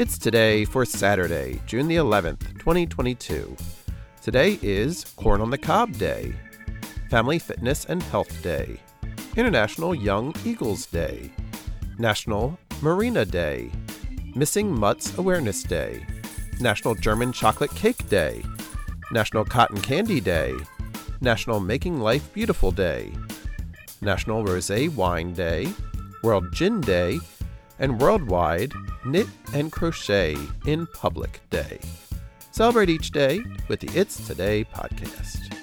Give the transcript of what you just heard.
It's today for Saturday, June the 11th, 2022. Today is Corn on the Cob Day, Family Fitness and Health Day, International Young Eagles Day, National Marina Day, Missing Mutts Awareness Day, National German Chocolate Cake Day, National Cotton Candy Day, National Making Life Beautiful Day, National Rosé Wine Day, World Gin Day, and Worldwide Knit and Crochet in Public Day. Celebrate each day with the It's Today podcast.